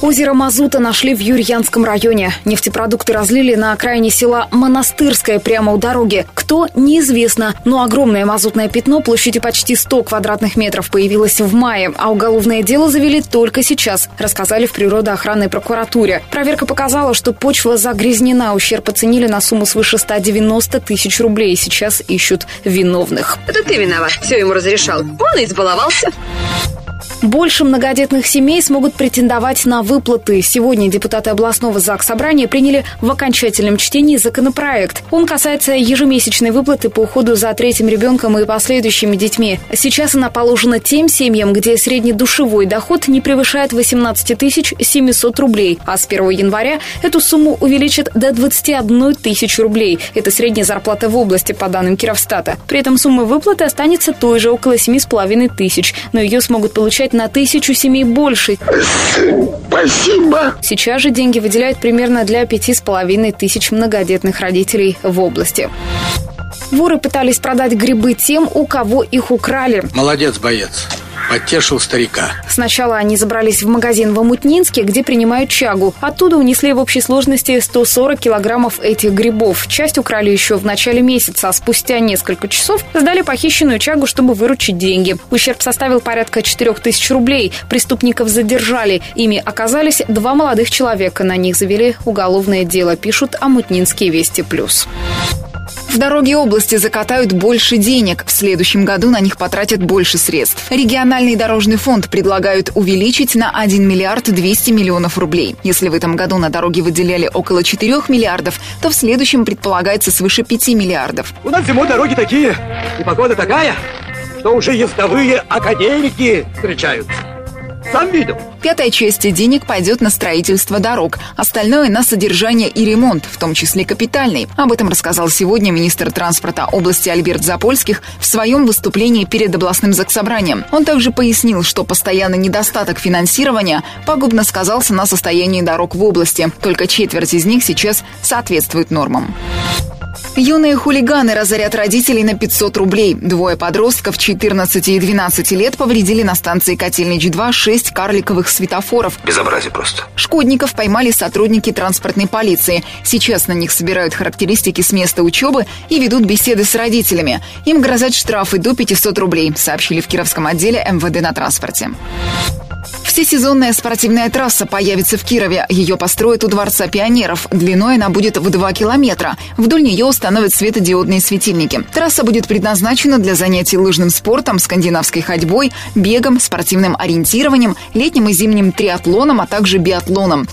Озеро Мазута нашли в Юрьянском районе. Нефтепродукты разлили на окраине села Монастырское прямо у дороги. Кто, неизвестно, но огромное мазутное пятно площадью почти 100 квадратных метров появилось в мае, а уголовное дело завели только сейчас, рассказали в природоохранной прокуратуре. Проверка показала, что почва загрязнена, ущерб оценили на сумму свыше 190 тысяч рублей. Сейчас ищут виновных. Это ты виноват. Все ему разрешал. Он избаловался. Больше многодетных семей смогут претендовать на выплаты. Сегодня депутаты областного ЗАГС Собрания приняли в окончательном чтении законопроект. Он касается ежемесячной выплаты по уходу за третьим ребенком и последующими детьми. Сейчас она положена тем семьям, где среднедушевой доход не превышает 18 700 рублей, а с 1 января эту сумму увеличат до 21 тысячи рублей. Это средняя зарплата в области, по данным Кировстата. При этом сумма выплаты останется той же, около 7,5 тысяч, но ее смогут получать получать на тысячу семей больше. Спасибо. Сейчас же деньги выделяют примерно для пяти с половиной тысяч многодетных родителей в области. Воры пытались продать грибы тем, у кого их украли. Молодец, боец. Подтешил старика. Сначала они забрались в магазин в Амутнинске, где принимают чагу. Оттуда унесли в общей сложности 140 килограммов этих грибов. Часть украли еще в начале месяца, а спустя несколько часов сдали похищенную чагу, чтобы выручить деньги. Ущерб составил порядка 4 тысяч рублей. Преступников задержали. Ими оказались два молодых человека. На них завели уголовное дело, пишут Амутнинские Вести Плюс. В дороге области закатают больше денег. В следующем году на них потратят больше средств. Региональный дорожный фонд предлагают увеличить на 1 миллиард 200 миллионов рублей. Если в этом году на дороге выделяли около 4 миллиардов, то в следующем предполагается свыше 5 миллиардов. У нас зимой дороги такие, и погода такая, что уже ездовые академики встречаются. Сам видел. Пятая часть денег пойдет на строительство дорог, остальное на содержание и ремонт, в том числе капитальный. Об этом рассказал сегодня министр транспорта области Альберт Запольских в своем выступлении перед областным заксобранием. Он также пояснил, что постоянный недостаток финансирования пагубно сказался на состоянии дорог в области. Только четверть из них сейчас соответствует нормам. Юные хулиганы разорят родителей на 500 рублей. Двое подростков 14 и 12 лет повредили на станции Котельнич-2 6 карликовых светофоров. Безобразие просто. Шкодников поймали сотрудники транспортной полиции. Сейчас на них собирают характеристики с места учебы и ведут беседы с родителями. Им грозят штрафы до 500 рублей, сообщили в Кировском отделе МВД на транспорте. Всесезонная спортивная трасса появится в Кирове. Ее построят у Дворца пионеров. Длиной она будет в 2 километра. Вдоль нее установят светодиодные светильники. Трасса будет предназначена для занятий лыжным спортом, скандинавской ходьбой, бегом, спортивным ориентированием, летним и зимним триатлоном, а также биатлоном.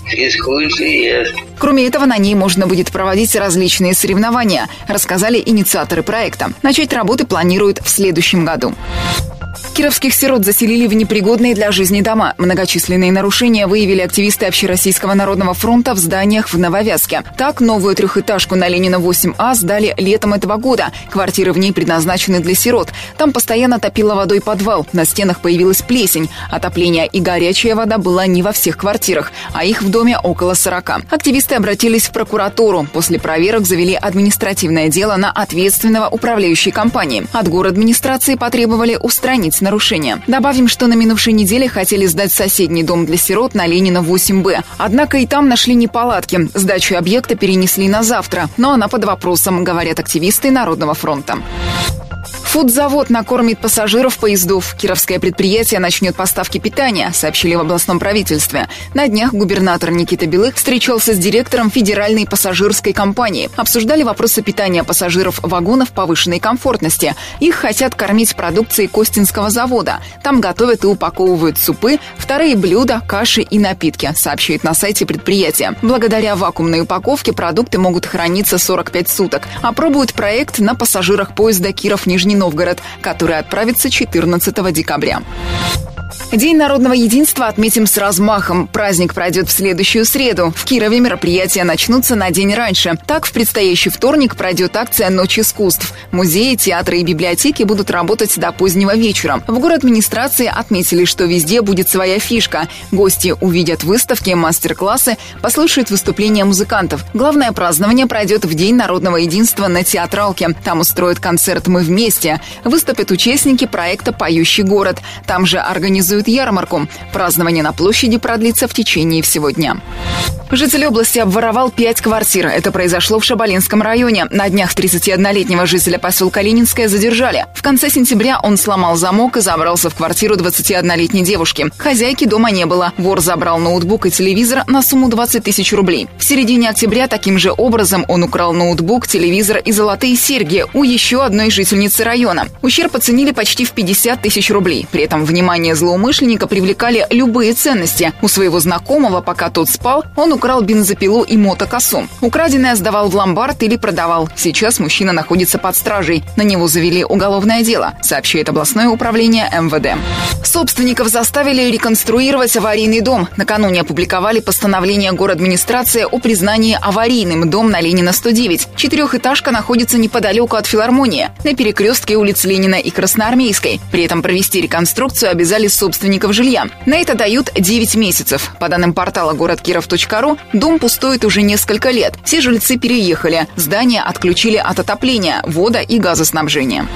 Кроме этого, на ней можно будет проводить различные соревнования, рассказали инициаторы проекта. Начать работы планируют в следующем году. Кировских сирот заселили в непригодные для жизни дома. Многочисленные нарушения выявили активисты Общероссийского народного фронта в зданиях в Нововязке. Так, новую трехэтажку на Ленина 8А сдали летом этого года. Квартиры в ней предназначены для сирот. Там постоянно топило водой подвал. На стенах появилась плесень. Отопление и горячая вода была не во всех квартирах, а их в доме около 40. Активисты обратились в прокуратуру. После проверок завели административное дело на ответственного управляющей компании. От город администрации потребовали устранить нарушения. Добавим, что на минувшей неделе хотели сдать соседний дом для сирот на Ленина 8Б. Однако и там нашли неполадки. Сдачу объекта перенесли на завтра, но она под вопросом, говорят активисты Народного фронта. Фудзавод накормит пассажиров поездов. Кировское предприятие начнет поставки питания, сообщили в областном правительстве. На днях губернатор Никита Белых встречался с директором Федеральной пассажирской компании. Обсуждали вопросы питания пассажиров вагонов повышенной комфортности. Их хотят кормить продукцией Костинского завода. Там готовят и упаковывают супы, вторые блюда, каши и напитки, сообщает на сайте предприятия. Благодаря вакуумной упаковке продукты могут храниться 45 суток. Опробуют проект на пассажирах поезда Киров-Нижний Новгород, который отправится 14 декабря. День народного единства отметим с размахом. Праздник пройдет в следующую среду. В Кирове мероприятия начнутся на день раньше. Так, в предстоящий вторник пройдет акция «Ночь искусств». Музеи, театры и библиотеки будут работать до позднего вечера. В город администрации отметили, что везде будет своя фишка. Гости увидят выставки, мастер-классы, послушают выступления музыкантов. Главное празднование пройдет в День народного единства на театралке. Там устроят концерт «Мы вместе». Выступят участники проекта «Поющий город». Там же организуют организует ярмарку. Празднование на площади продлится в течение всего дня. Житель области обворовал пять квартир. Это произошло в Шабалинском районе. На днях 31-летнего жителя поселка Ленинская задержали. В конце сентября он сломал замок и забрался в квартиру 21-летней девушки. Хозяйки дома не было. Вор забрал ноутбук и телевизор на сумму 20 тысяч рублей. В середине октября таким же образом он украл ноутбук, телевизор и золотые серьги у еще одной жительницы района. Ущерб оценили почти в 50 тысяч рублей. При этом внимание злоумышленника привлекали любые ценности. У своего знакомого, пока тот спал, он украл бензопилу и мотокосу. Украденное сдавал в ломбард или продавал. Сейчас мужчина находится под стражей. На него завели уголовное дело, сообщает областное управление МВД. Собственников заставили реконструировать аварийный дом. Накануне опубликовали постановление администрации о признании аварийным дом на Ленина 109. Четырехэтажка находится неподалеку от филармонии, на перекрестке улиц Ленина и Красноармейской. При этом провести реконструкцию обязали собственников жилья. На это дают 9 месяцев. По данным портала городкиров.ру дом пустует уже несколько лет. Все жильцы переехали. Здание отключили от отопления, вода и газоснабжения.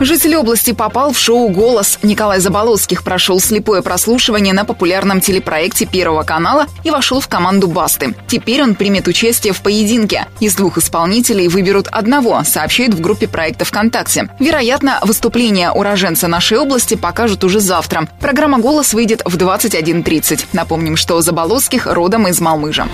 Житель области попал в шоу «Голос». Николай Заболоцких прошел слепое прослушивание на популярном телепроекте Первого канала и вошел в команду «Басты». Теперь он примет участие в поединке. Из двух исполнителей выберут одного, сообщает в группе проекта ВКонтакте. Вероятно, выступление уроженца нашей области покажут уже завтра. Программа «Голос» выйдет в 21.30. Напомним, что Заболоцких родом из Малмыжа.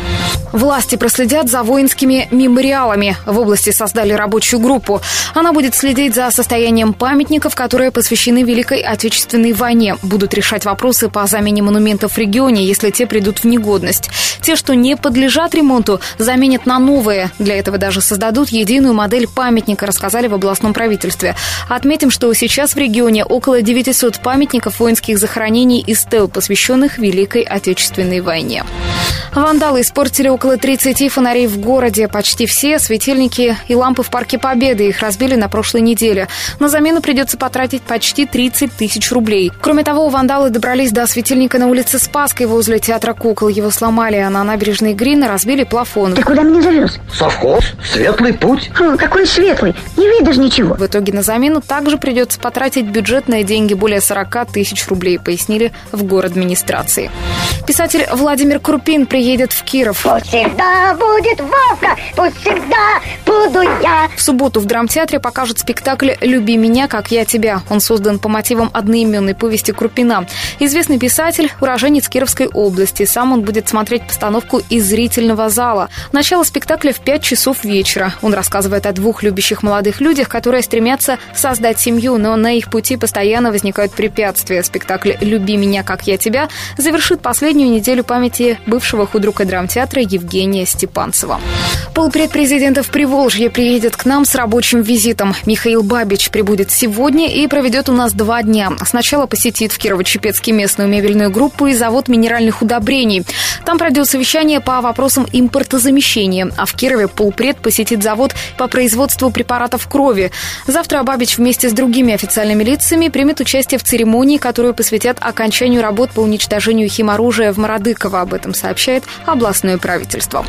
Власти проследят за воинскими мемориалами. В области создали рабочую группу. Она будет следить за состоянием памятников, которые посвящены Великой Отечественной войне. Будут решать вопросы по замене монументов в регионе, если те придут в негодность. Те, что не подлежат ремонту, заменят на новые. Для этого даже создадут единую модель памятника, рассказали в областном правительстве. Отметим, что сейчас в регионе около 900 памятников воинских захоронений и стел, посвященных Великой Отечественной войне. Вандалы испортили около 30 фонарей в городе. Почти все светильники и лампы в Парке Победы. Их разбили на прошлой неделе. На замену придется потратить почти 30 тысяч рублей. Кроме того, вандалы добрались до светильника на улице Спаской возле театра кукол. Его сломали, а на набережной Грина разбили плафон. Ты куда меня завез? Совхоз, светлый путь. Хм, какой светлый? Не видишь ничего. В итоге на замену также придется потратить бюджетные деньги более 40 тысяч рублей, пояснили в город администрации. Писатель Владимир Крупин приедет в Киров. Пусть всегда будет Вовка, пусть всегда буду я. В субботу в драмтеатре покажут спектакль «Люби меня, как я тебя». Он создан по мотивам одноименной повести Крупина. Известный писатель, уроженец Кировской области. Сам он будет смотреть постановку из зрительного зала. Начало спектакля в 5 часов вечера. Он рассказывает о двух любящих молодых людях, которые стремятся создать семью, но на их пути постоянно возникают препятствия. Спектакль «Люби меня, как я тебя» завершит последнюю неделю памяти бывшего худрука драмтеатра Евгения Степанцева. Полпред президента в Приволжье приедет к нам с рабочим визитом. Михаил Бабич прибудет сегодня и проведет у нас два дня. Сначала посетит в Кирово-Чепецке местную мебельную группу и завод минеральных удобрений. Там пройдет совещание по вопросам импортозамещения, а в Кирове полпред посетит завод по производству препаратов крови. Завтра Бабич вместе с другими официальными лицами примет участие в церемонии, которую посвятят окончанию работ по уничтожению химоружия в Мародыково. Об этом сообщает областное правительство.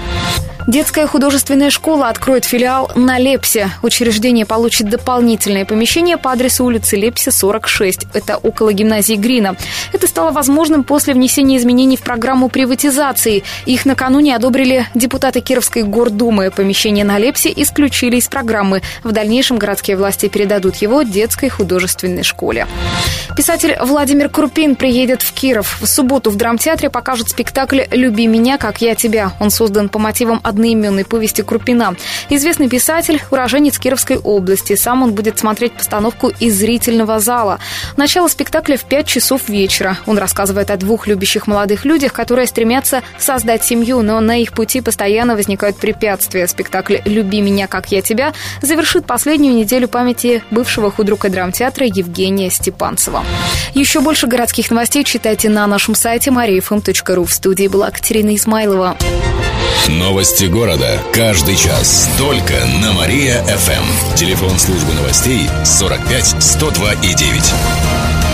Детская художественная школа откроет филиал на Лепсе. Учреждение получит дополнительное помещение по адресу улицы Лепсе, 46. Это около гимназии Грина. Это стало возможным после внесения изменений в программу приватизации. Их накануне одобрили депутаты Кировской гордумы. Помещение на Лепсе исключили из программы. В дальнейшем городские власти передадут его детской художественной школе. Писатель Владимир Крупин приедет в Киров. В субботу в драмтеатре покажут спектакль «Люби меня» меня, как я тебя». Он создан по мотивам одноименной повести Крупина. Известный писатель, уроженец Кировской области. Сам он будет смотреть постановку из зрительного зала. Начало спектакля в 5 часов вечера. Он рассказывает о двух любящих молодых людях, которые стремятся создать семью, но на их пути постоянно возникают препятствия. Спектакль «Люби меня, как я тебя» завершит последнюю неделю памяти бывшего худрука драмтеатра Евгения Степанцева. Еще больше городских новостей читайте на нашем сайте mariafm.ru. В студии была Катерина Измайлова. Новости города. Каждый час. Только на Мария-ФМ. Телефон службы новостей 45 102 и 9.